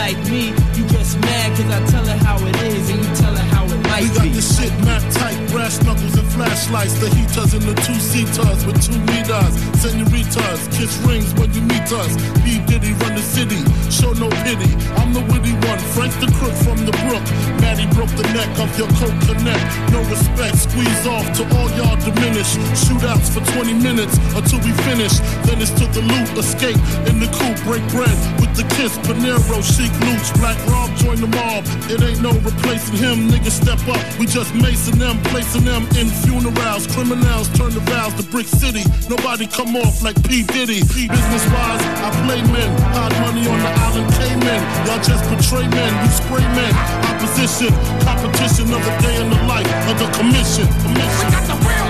like me, flashlights. The heaters and the two seaters with two meters. Senoritas, kiss rings when you meet us. B Diddy run the city, show no pity. I'm the witty one, Frank the crook from the brook. Maddie broke the neck of your coke connect. No respect, squeeze off to all y'all diminish. Shootouts for 20 minutes until we finish. Then it's to the loot, escape in the coupe, break bread with the kiss. Panero, chic loots, black Rob join the mob. It ain't no replacing him, niggas step up. We just macing them, placing them in funerals. Criminals turn the vows to Brick City. Nobody come off like P. Diddy. Business wise, I play men. Hard money on the island Cayman. Y'all just betray men, we spray men. Opposition, competition of the day in the life of the commission. commission. We got the real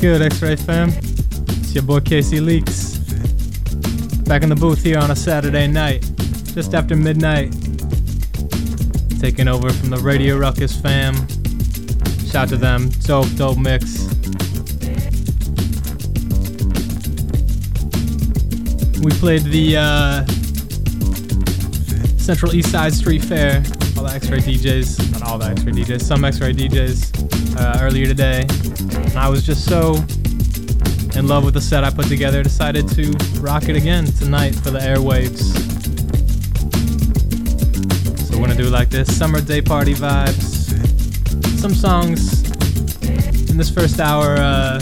Good, X Ray fam? It's your boy Casey Leaks. Back in the booth here on a Saturday night, just after midnight. Taking over from the Radio Ruckus fam. Shout to them. Dope, dope mix. We played the uh, Central East Side Street Fair. The X-Ray DJs, not all the X-Ray DJs, some X-Ray DJs uh, earlier today, and I was just so in love with the set I put together. Decided to rock it again tonight for the airwaves. So we're gonna do like this: summer day party vibes. Some songs in this first hour. Uh,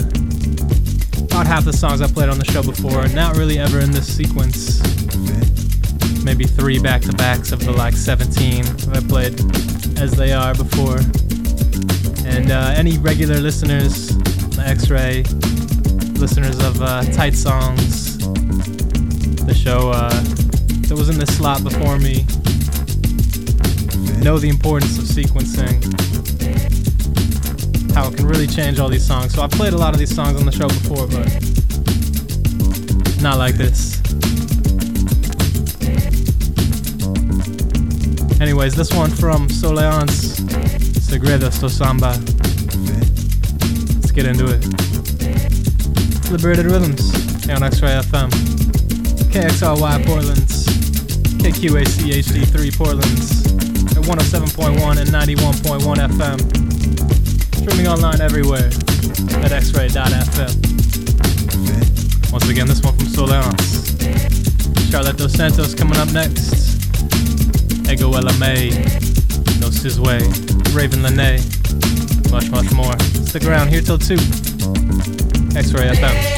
about half the songs I played on the show before, not really ever in this sequence maybe three back to backs of the like 17 that I played as they are before. And uh, any regular listeners, X Ray, listeners of uh, Tight Songs, the show uh, that was in this slot before me, know the importance of sequencing, how it can really change all these songs. So I've played a lot of these songs on the show before, but not like this. Anyways, this one from Souleance Segredos do Samba. Let's get into it. Liberated Rhythms here on X-Ray FM. KXRY Portland's KQAC HD3 Portland's at 107.1 and 91.1 FM. Streaming online everywhere at xray.fm. Once again, this one from Souleance. Charlotte Dos Santos coming up next. Ego May, No Sizway, Ravyn Lenae, much, much more. Stick around here till 2. X Ray FM.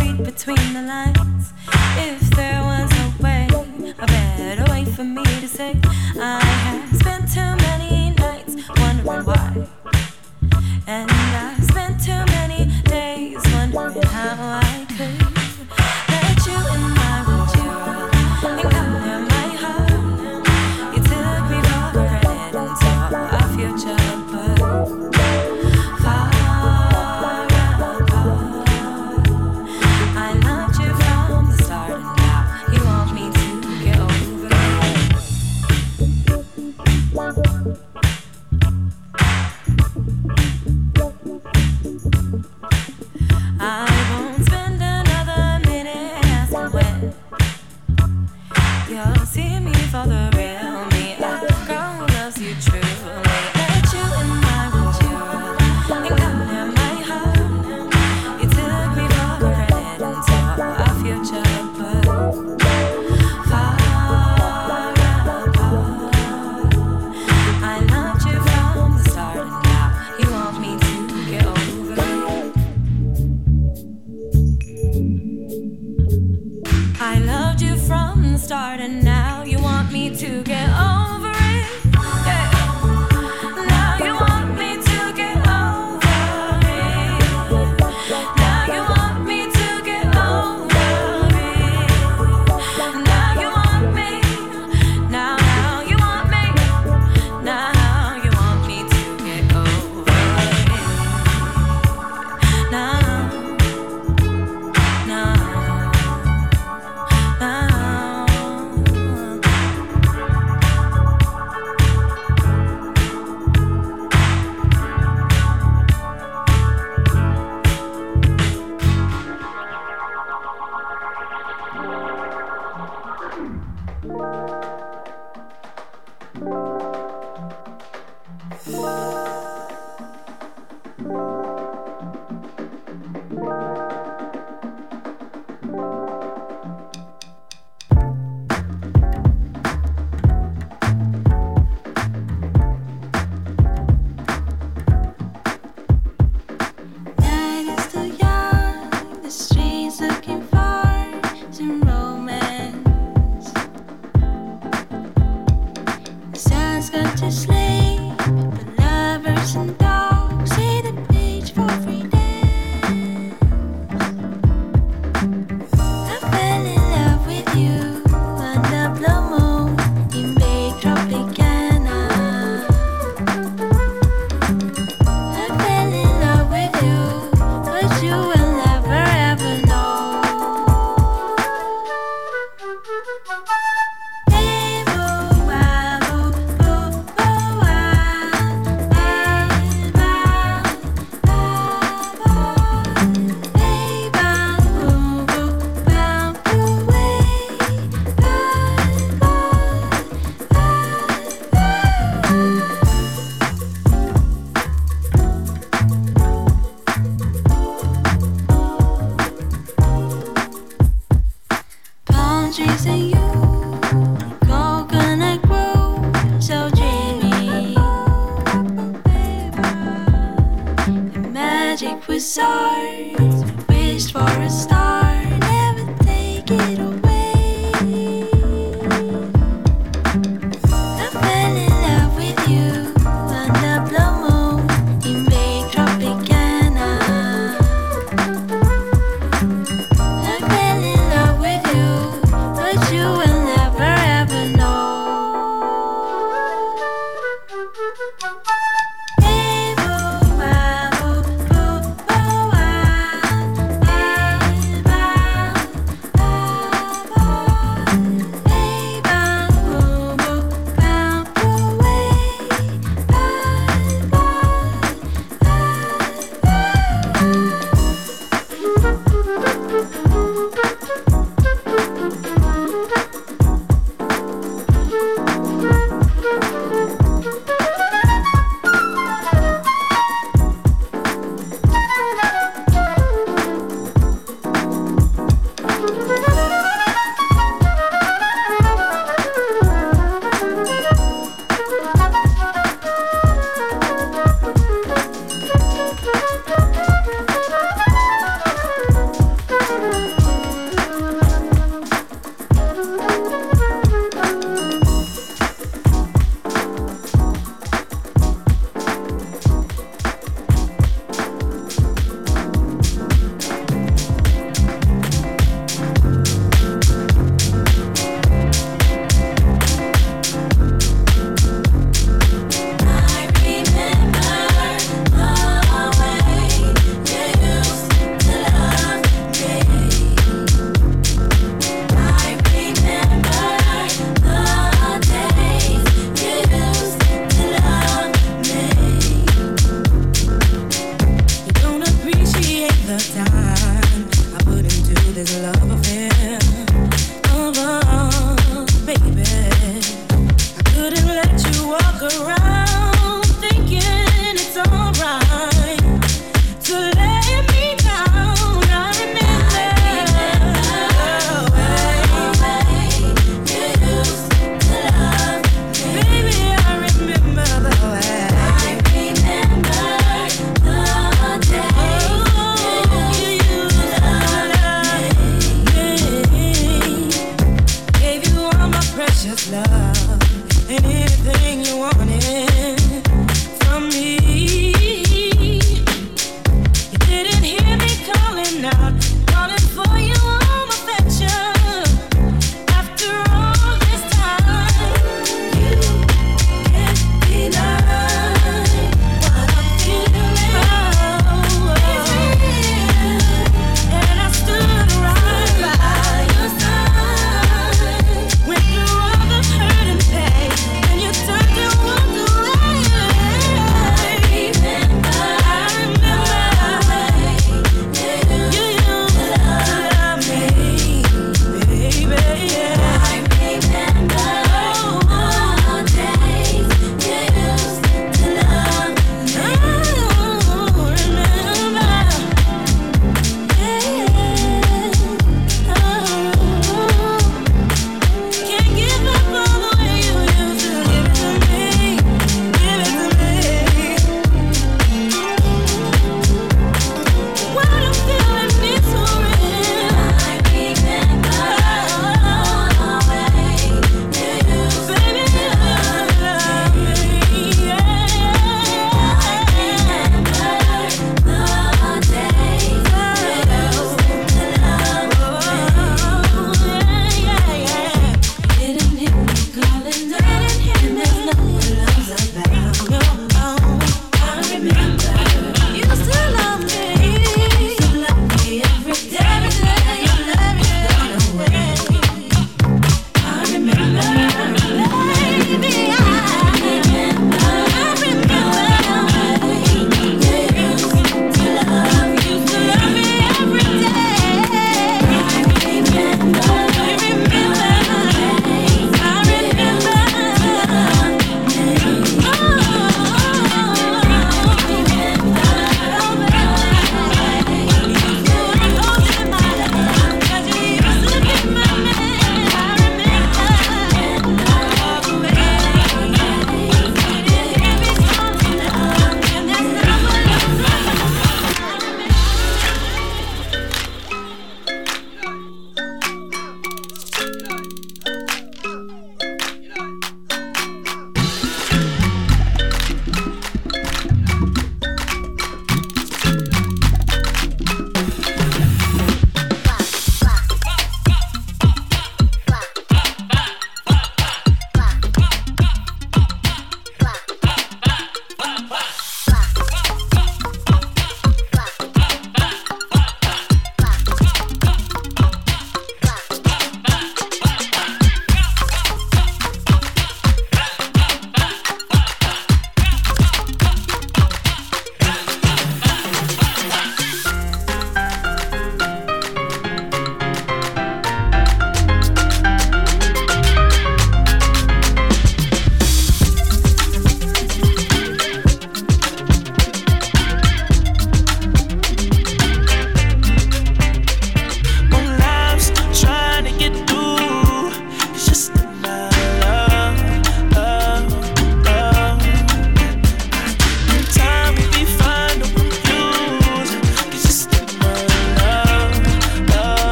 read between the lines. If there was a way, a better way for me to say, I have spent too many nights wondering why. And I spent too many days wondering how I could.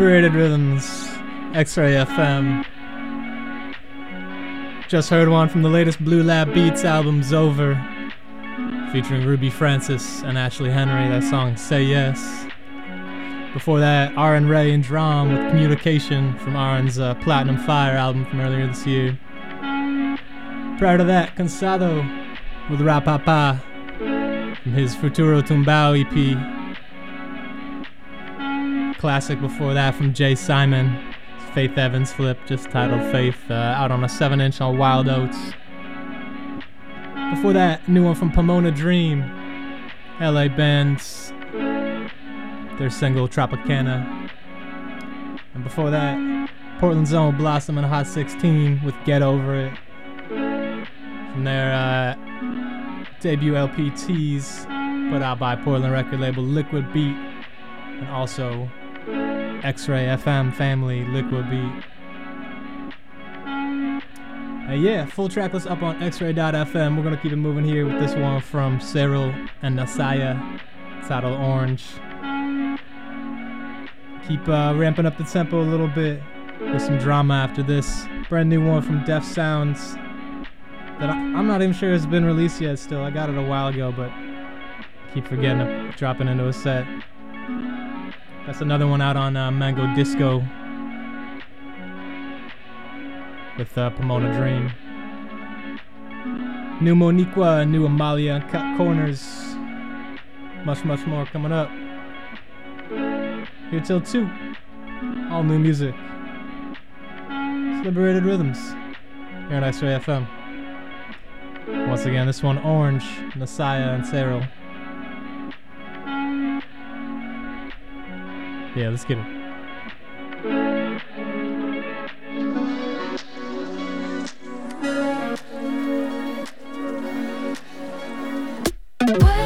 Liberated Rhythms, X-Ray FM. Just heard one from the latest Blue Lab Beats album, Zover, featuring Ruby Francis and Ashley Henry, that song Say Yes. Before that, Arin Ray and DRAM with Communication from Arin's uh, Platinum Fire album from earlier this year. Prior to that, Kansado with Rahpapa from his Futuro Tumbao EP classic before that from Jay Simon. Faith Evans flip, just titled Faith, uh, out on a 7 inch on Wild Oats. Before that, new one from Pomona Dream, LA bands, their single Tropicana. And before that, Portland Zone Blossom and Hot 16 with Get Over It. From their uh, debut LP Tease, put out by Portland record label Liquid Beat, and also X-Ray FM family Liquid Beat. Uh, yeah, full track list up on xray.fm. We're gonna keep it moving here with this one from cehryl and Nasaya, titled Orange. Keep uh, ramping up the tempo a little bit with some drama after this. Brand new one from Def Sounds that I, I'm not even sure has been released yet. Still, I got it a while ago, but keep forgetting to drop into a set. That's another one out on uh, Mango Disco with uh, Pomona Dream. New Moniquea, new Amalia, Kutcorners. Much, much more coming up. Here till 2. All new music. It's Liberated Rhythms. Here on X Ray FM. Once again, this one Orange, Nasaya, and cehryl. Yeah, let's get it. What's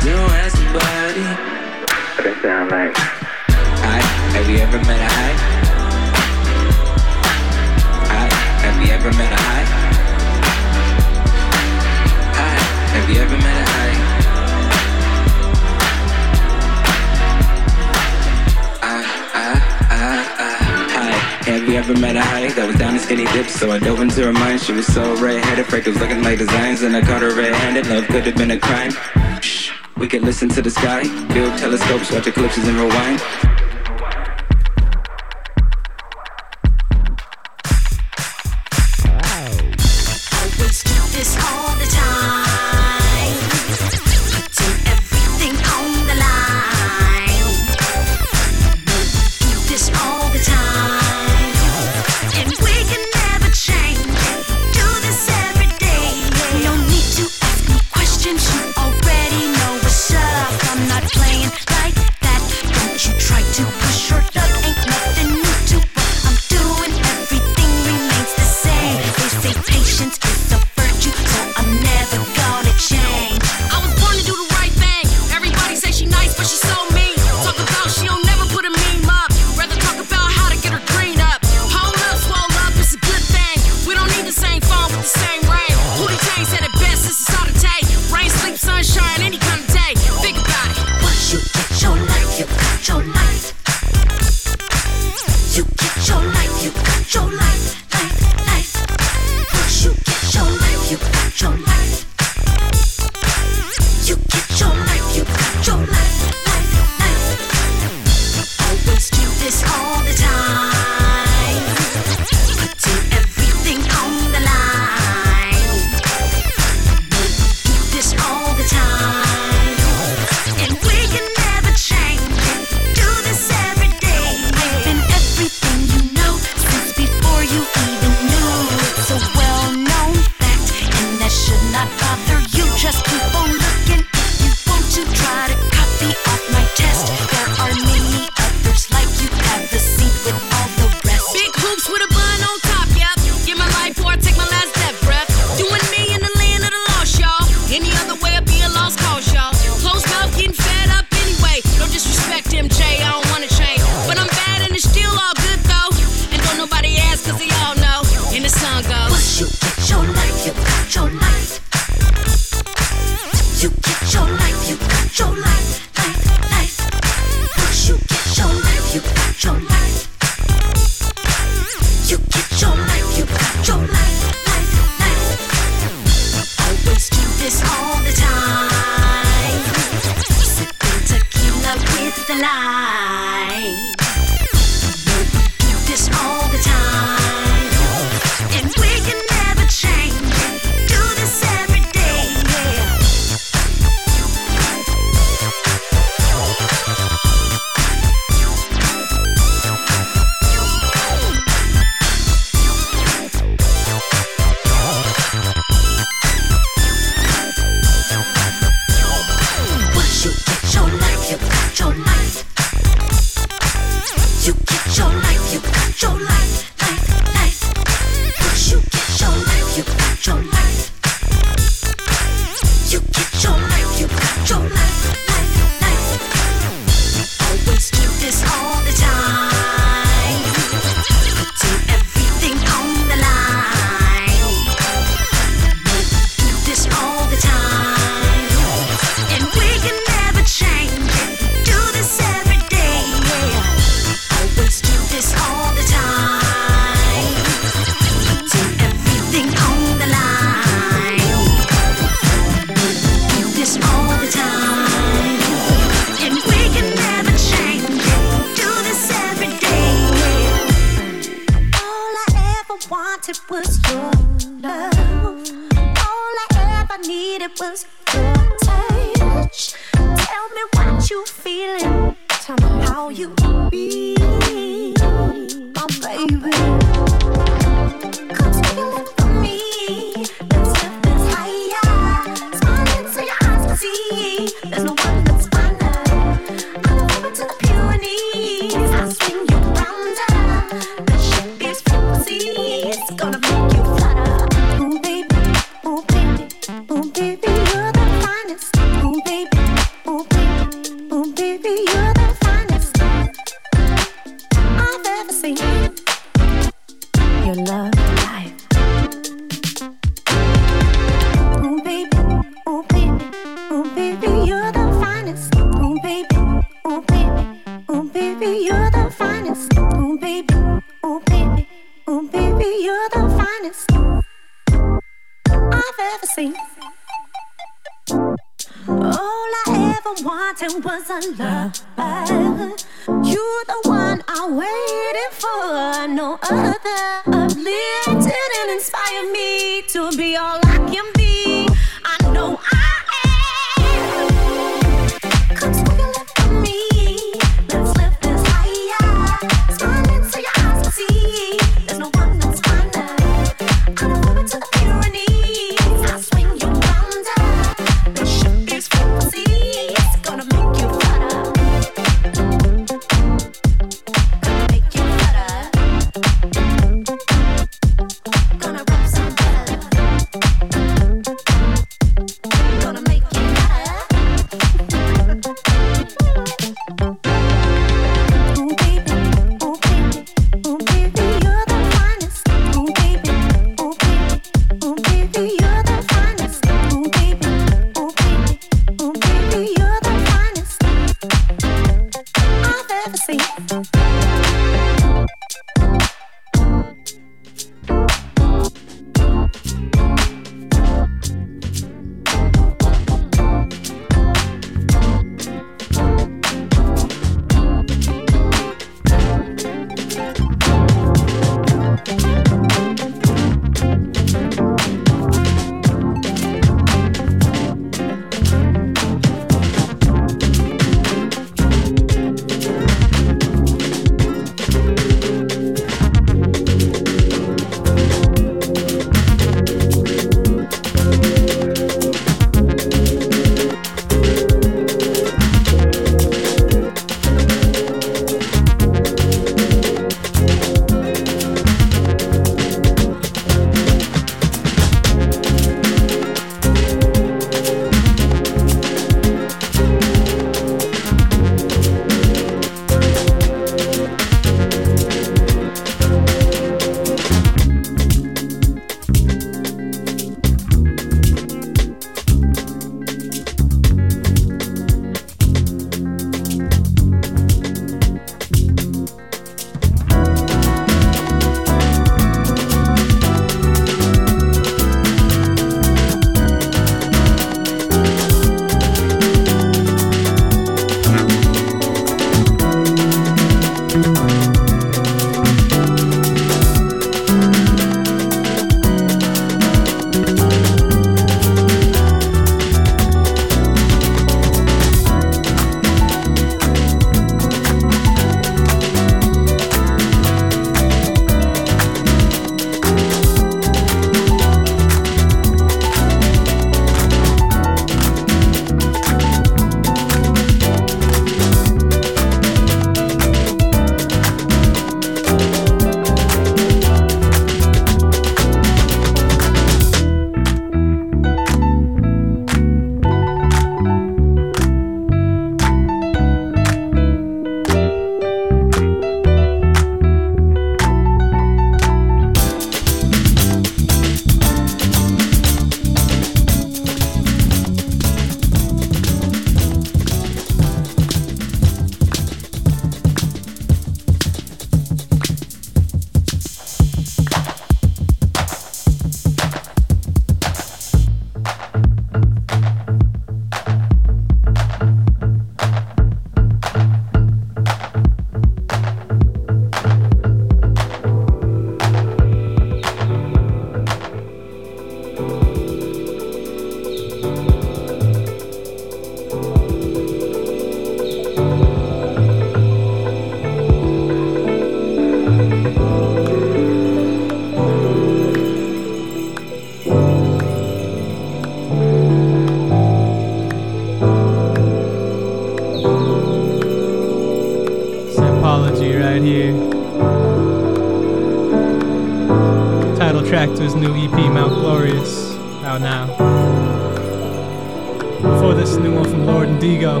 this, new one from Lord and dego.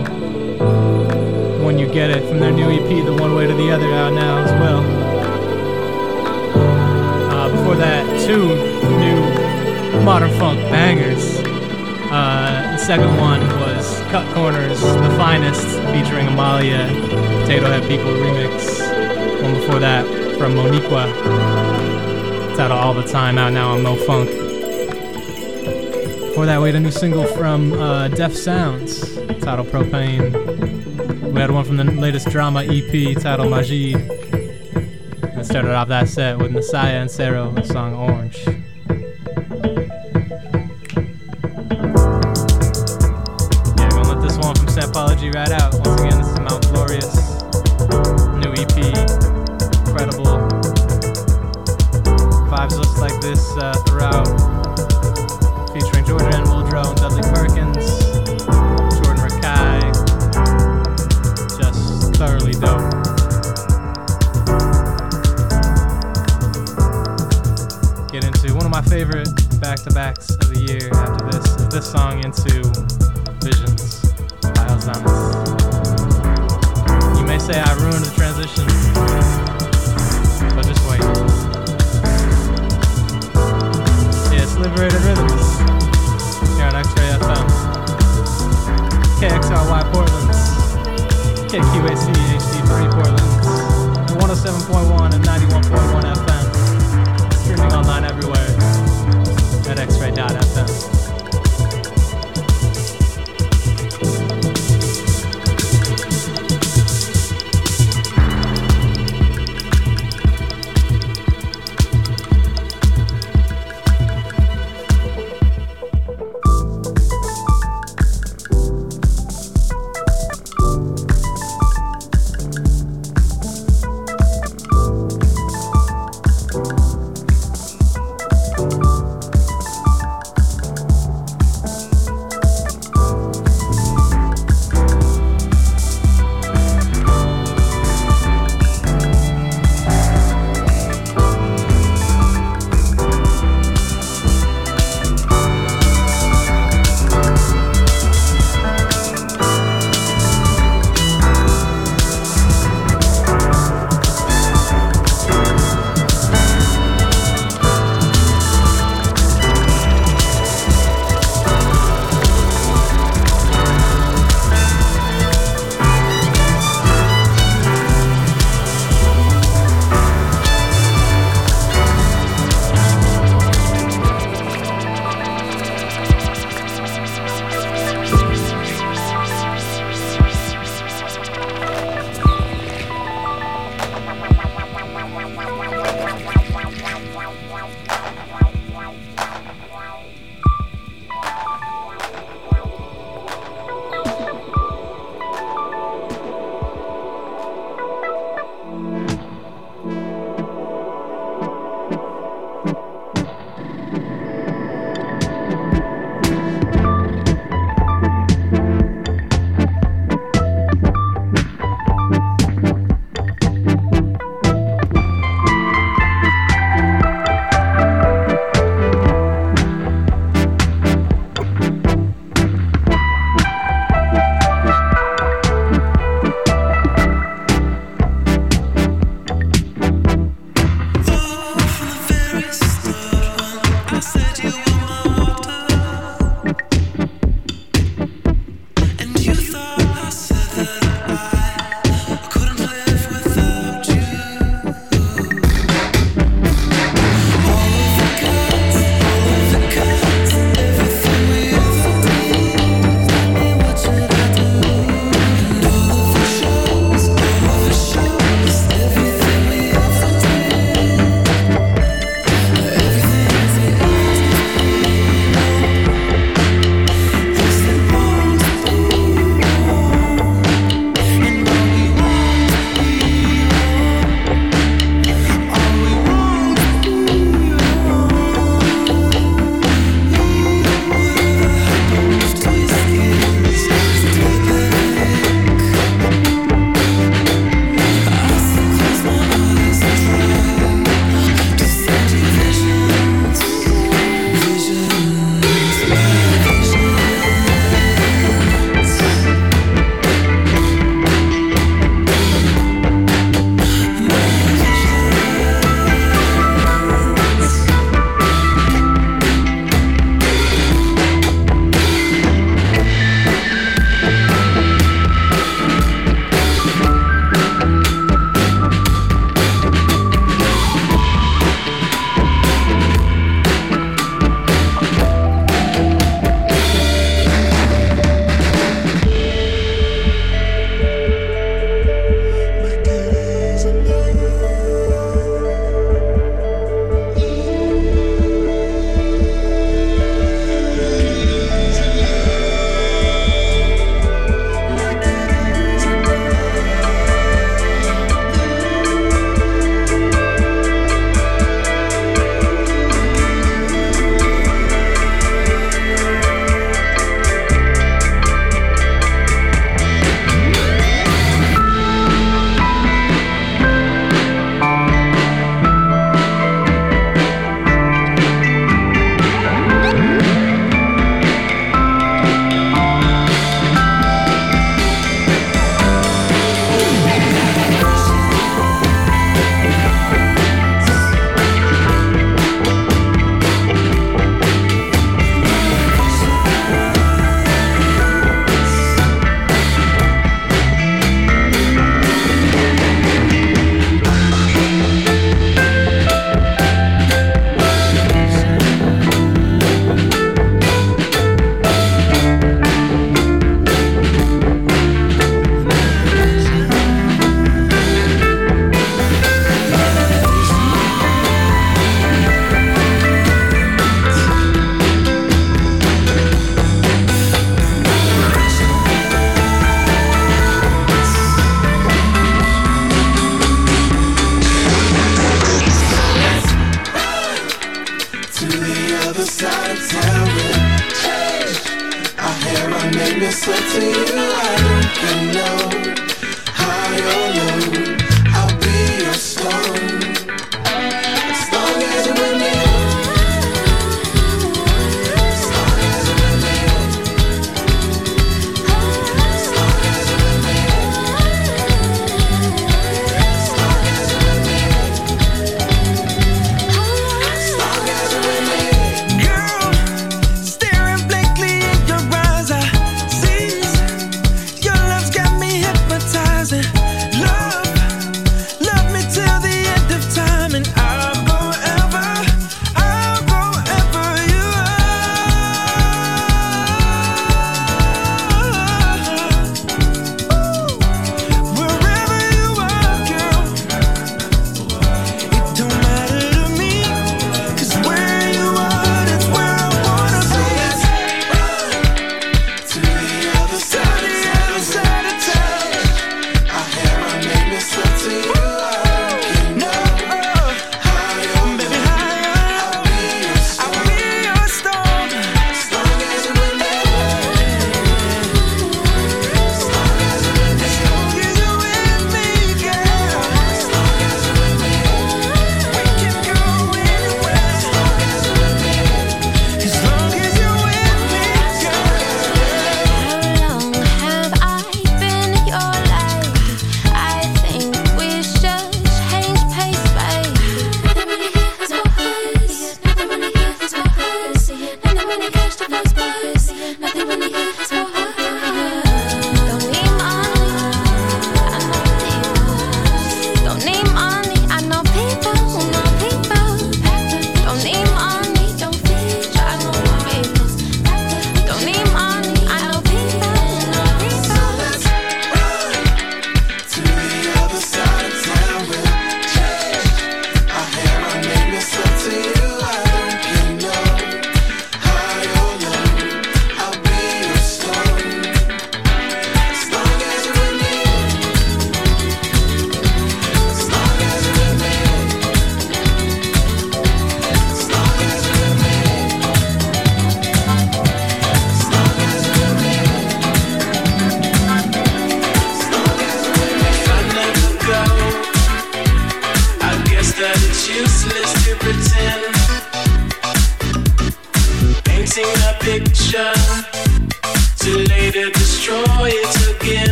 When you get it from their new EP, The One Way to the Other, out now as well. Uh, before that, two new modern funk bangers. Uh, the second one was Kutcorners, The Finest, featuring Amalia, Potatohead People remix. One before that from Moniquea. Title All the Time, out now on Mo Funk. Before that, we had a new single from uh, Def Sounds titled Propane. We had one from the latest drama EP titled Majid. And started off that set with Nasaya and cehryl, the song Orange.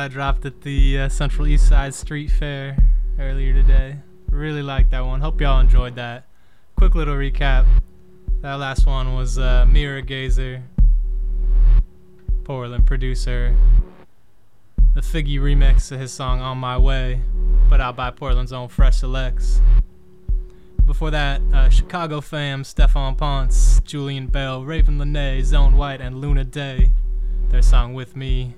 I dropped at the uh, Central East Side Street Fair earlier today. Really liked that one. Hope y'all enjoyed that. Quick little recap. That last one was uh, Gazer, Portland producer. The Figgy remix of his song On My Way, put out by Portland's own Fresh Selects. Before that, uh, Chicago fam Stefan Ponce, Julian Bell, Ravyn Lenae, Xone White, and Loona Dae. Their song With Me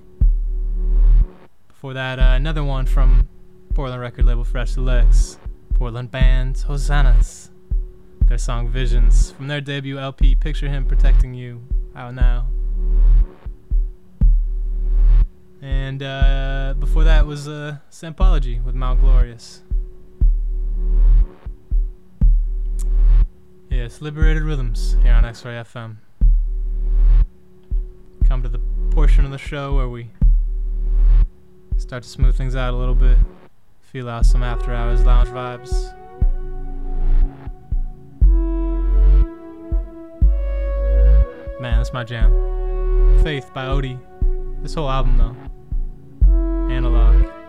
before that, uh, another one from Portland record label Fresh Selects, Portland band Hosannas. Their song Visions from their debut LP Picture Him Protecting You, out now. And uh, before that was uh, Sampology with Mount Glorious. Yes, Liberated Rhythms here on X-Ray FM. Come to the portion of the show where we Start to smooth things out a little bit. Feel out some after hours lounge vibes. Man, that's my jam. Faith by Odie. This whole album though. Analog.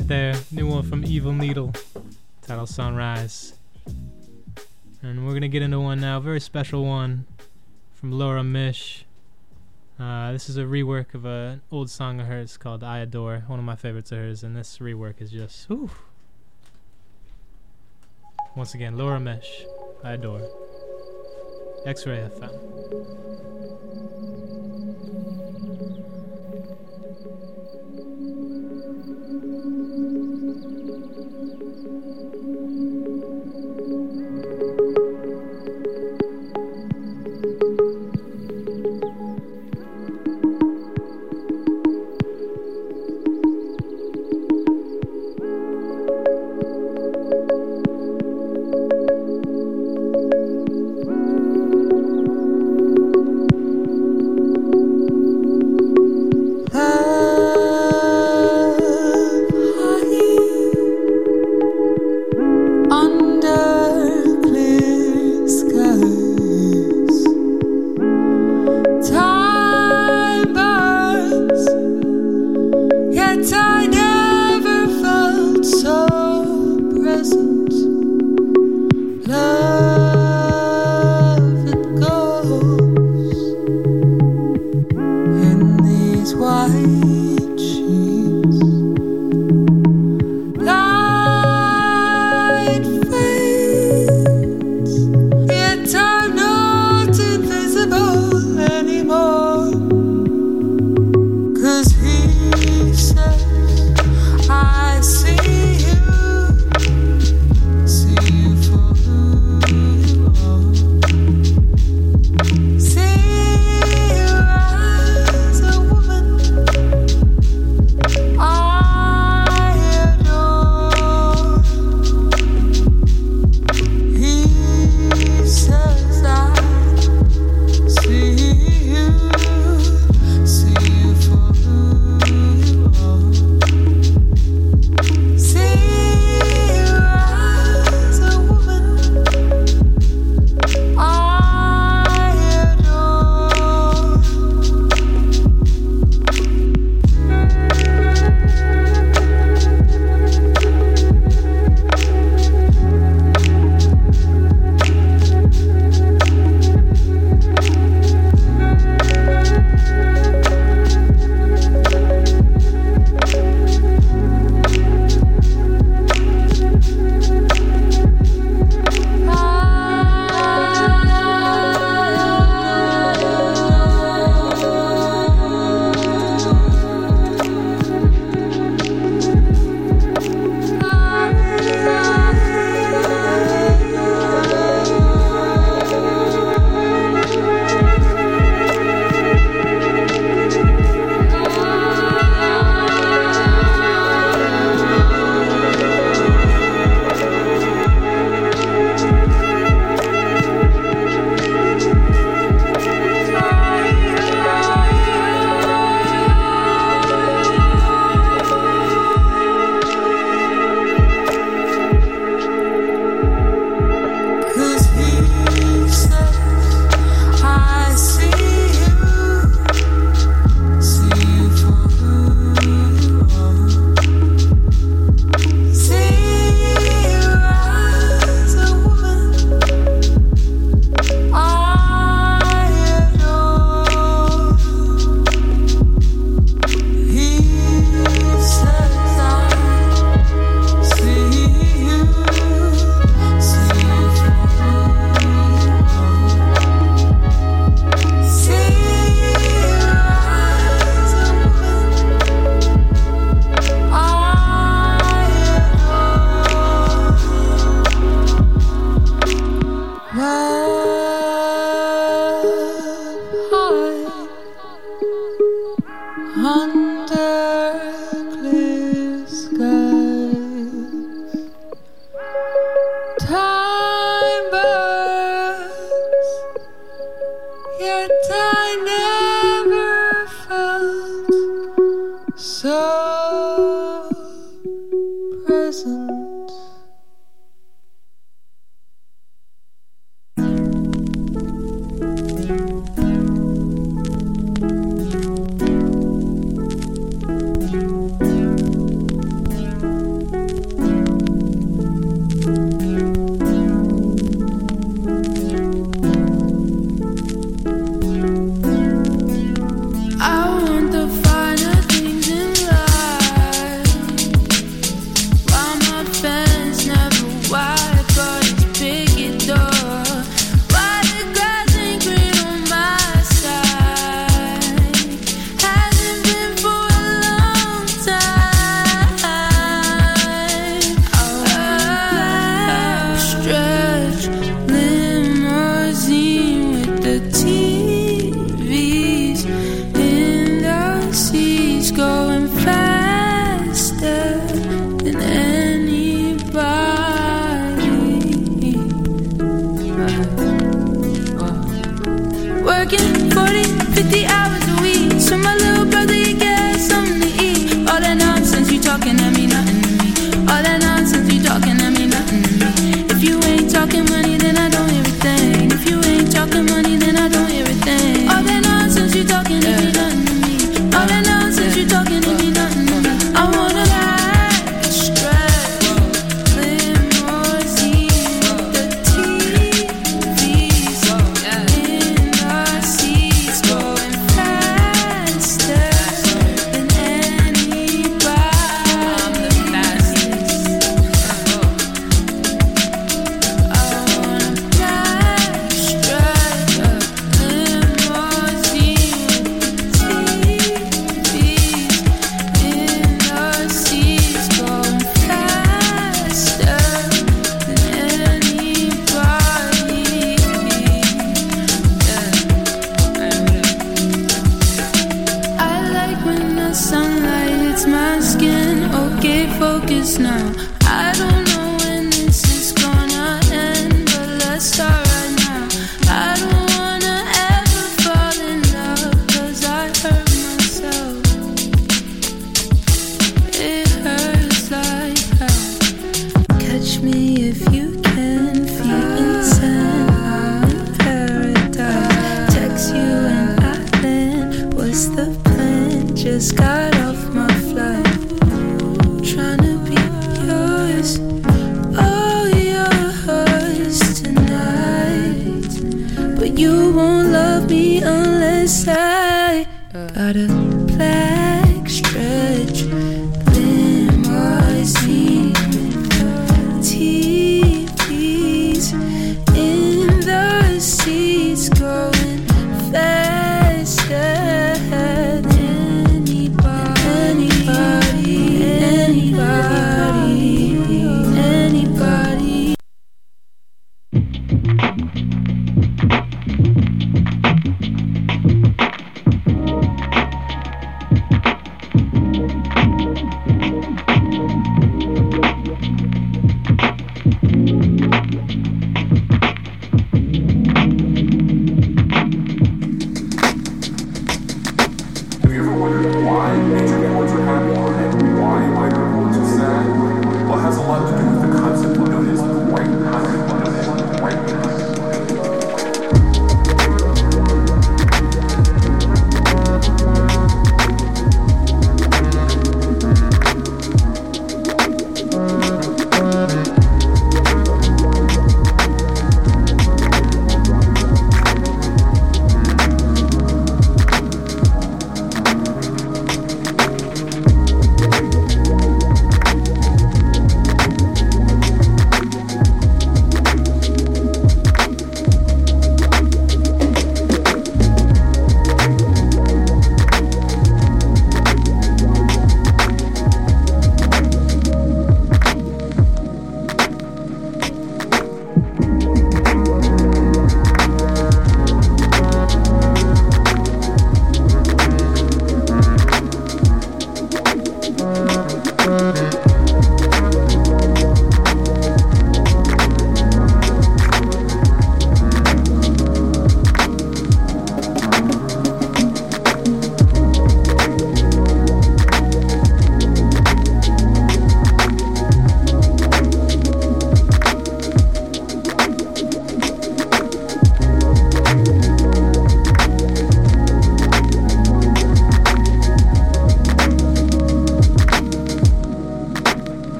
Right there. New one from Evil Needle. Title Sunrise. And we're gonna get into one now, very special one from Laura Misch. Uh, this is a rework of an old song of hers called I Adore, one of my favorites of hers, and this rework is just whew. Once again, Laura Misch, I Adore. X Ray FM.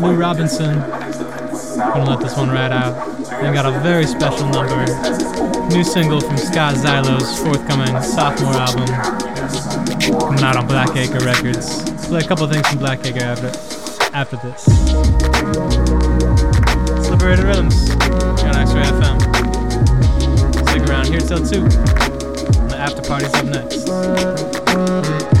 Lou, Robinson. Gonna let this one ride out. And got a very special number. New single from Scott Xylo's forthcoming sophomore album. Coming out on Blackacre Records. Play a couple things from Blackacre after, after this. It's Liberated Rhythms. On X-Ray FM. Stick around here till 2. The after party's up next.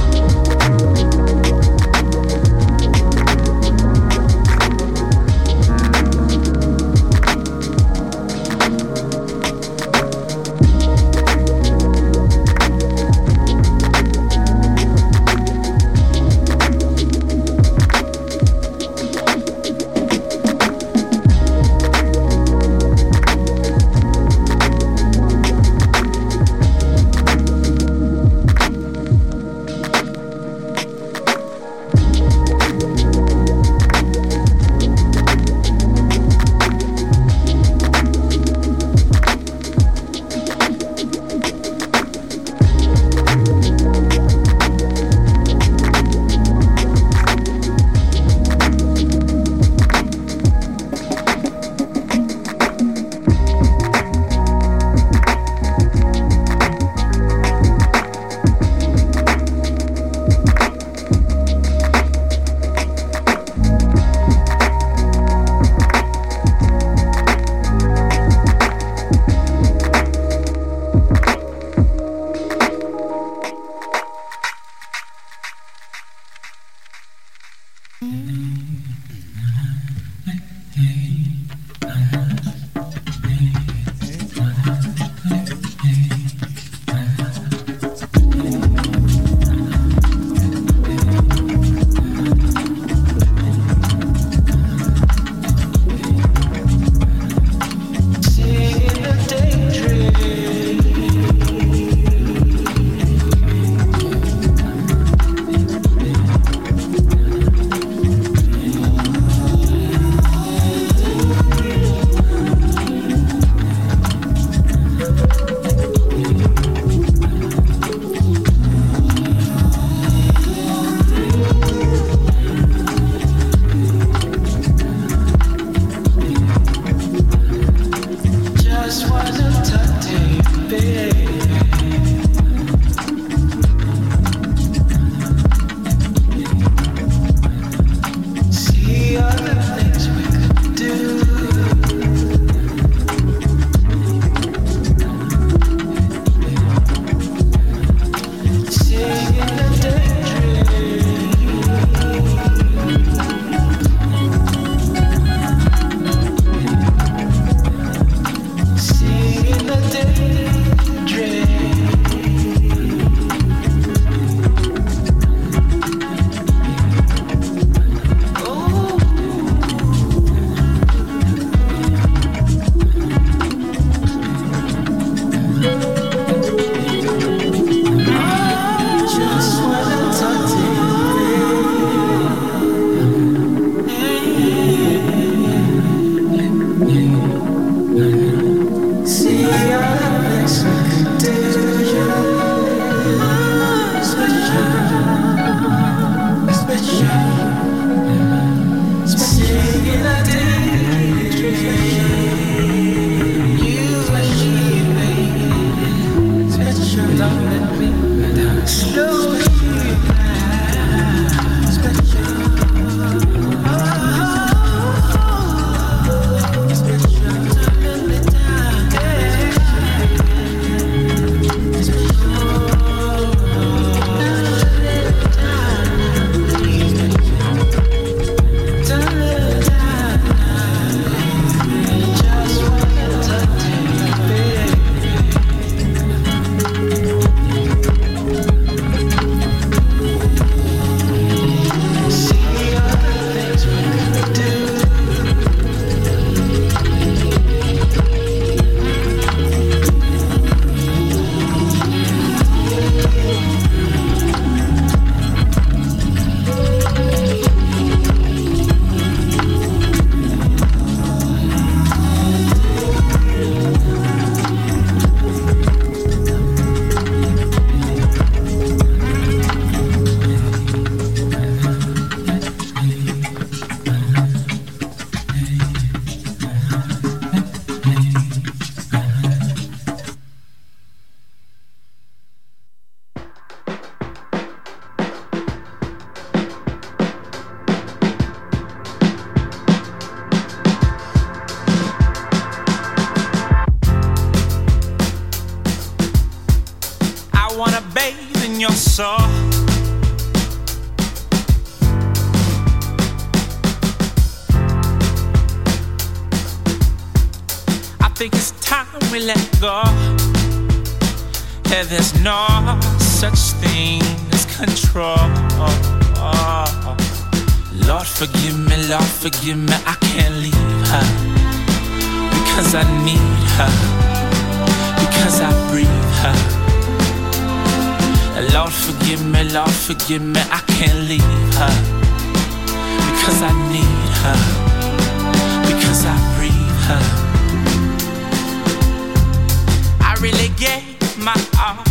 Yeah, there's no such thing as control. Lord, forgive me, Lord, forgive me, I can't leave her. Because I need her. Because I breathe her. Lord, forgive me, Lord, forgive me, I can't leave her. Because I need her. Because I breathe her. I really gave my all.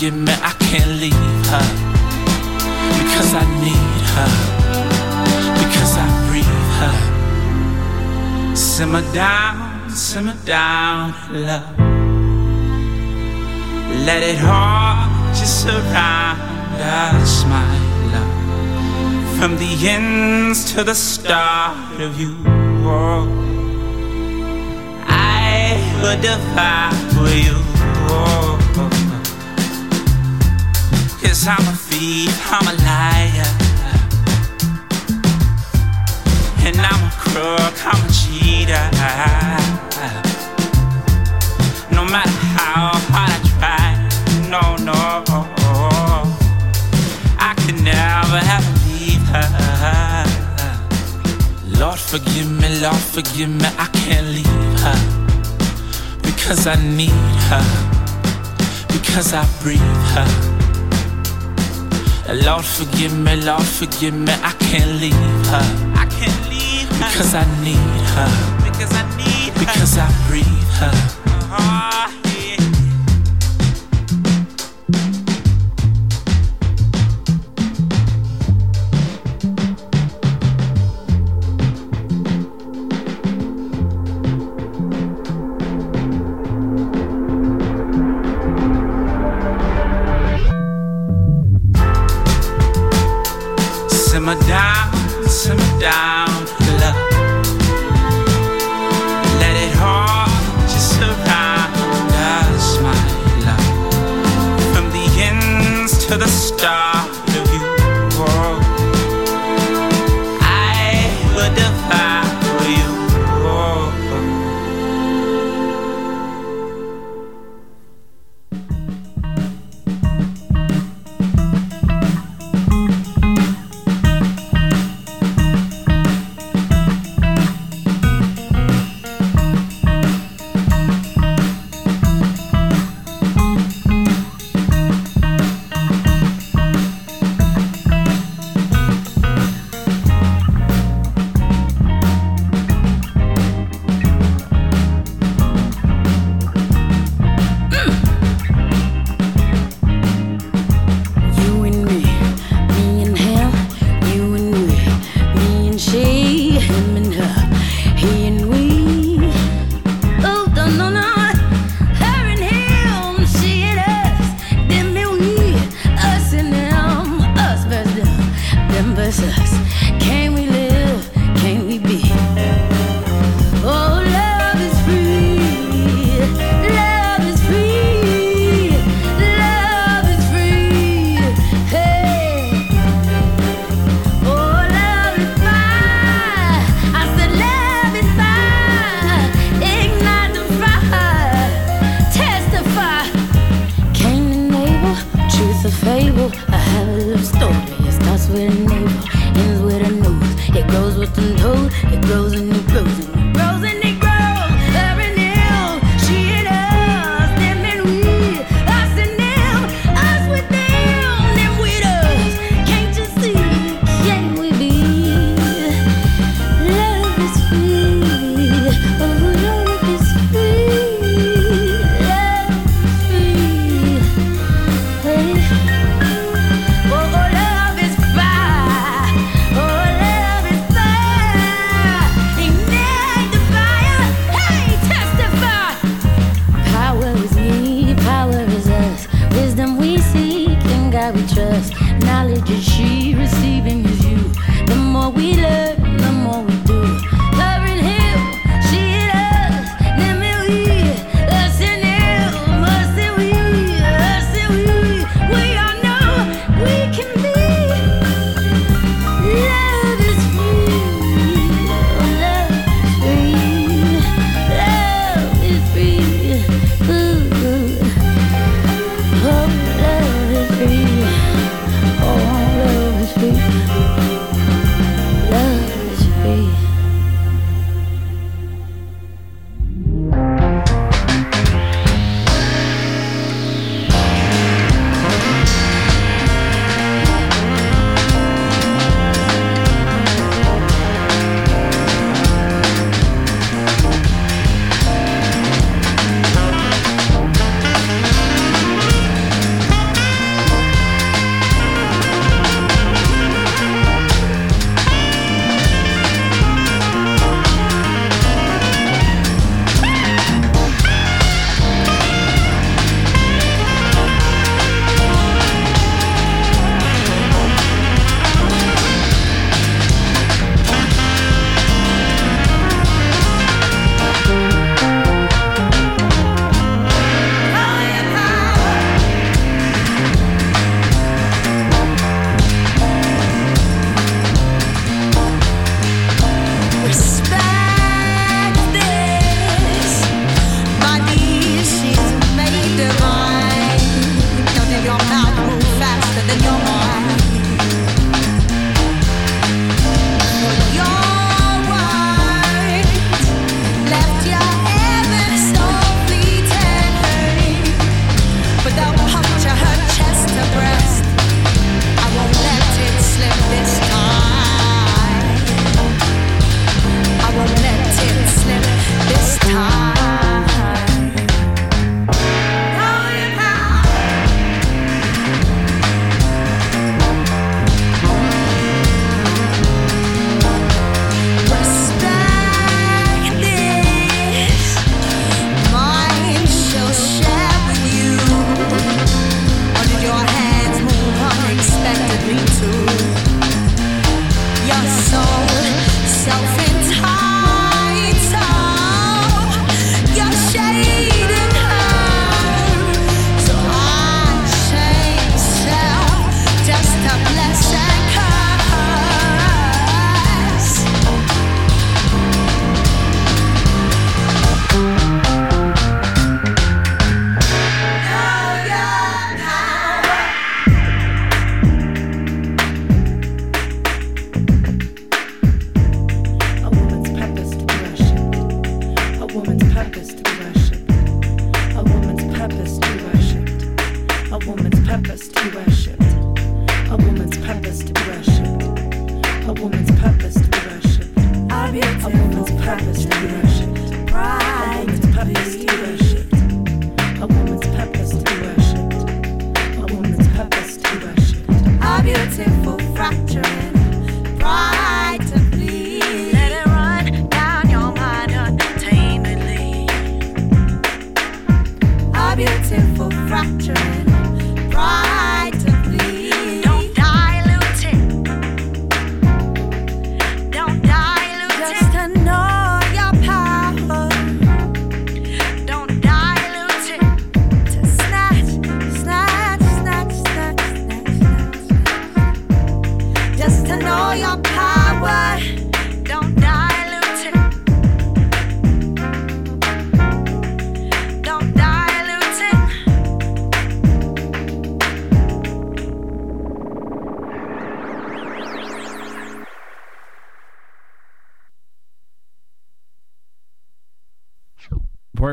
Forgive me, I can't leave her because I need her, because I breathe her. Simmer down, simmer down, love. Let it all just surround us, my love. From the ends to the start of you. Oh, I would for you. Cause I'm a thief, I'm a liar. And I'm a crook, I'm a cheater. No matter how hard I try, no, no. I could never ever leave her. Lord, forgive me, Lord, forgive me, I can't leave her. Because I need her, because I breathe her. Lord, forgive me, Lord, forgive me, I can't leave her. I can't leave her. Because I need her. Because I need her. Because I breathe her.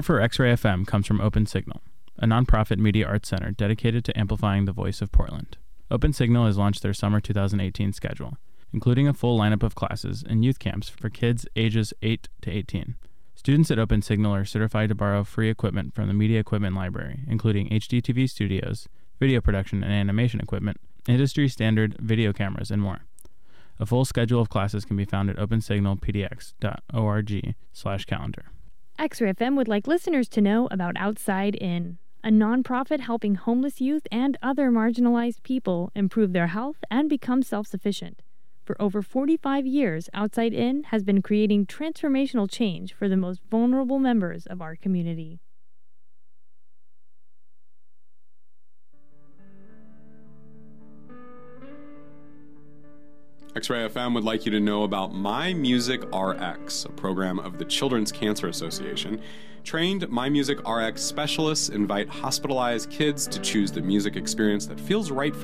for X Ray FM comes from Open Signal, a nonprofit media arts center dedicated to amplifying the voice of Portland. Open Signal has launched their summer 2018 schedule, including a full lineup of classes and youth camps for kids ages 8 to 18. Students at Open Signal are certified to borrow free equipment from the Media Equipment Library, including HDTV studios, video production and animation equipment, industry standard video cameras, and more. A full schedule of classes can be found at opensignalpdx.org/calendar. XRFM would like listeners to know about Outside In, a nonprofit helping homeless youth and other marginalized people improve their health and become self sufficient. For over 45 years, Outside In has been creating transformational change for the most vulnerable members of our community. X Ray FM would like you to know about My Music RX, a program of the Children's Cancer Association. Trained My Music RX specialists invite hospitalized kids to choose the music experience that feels right for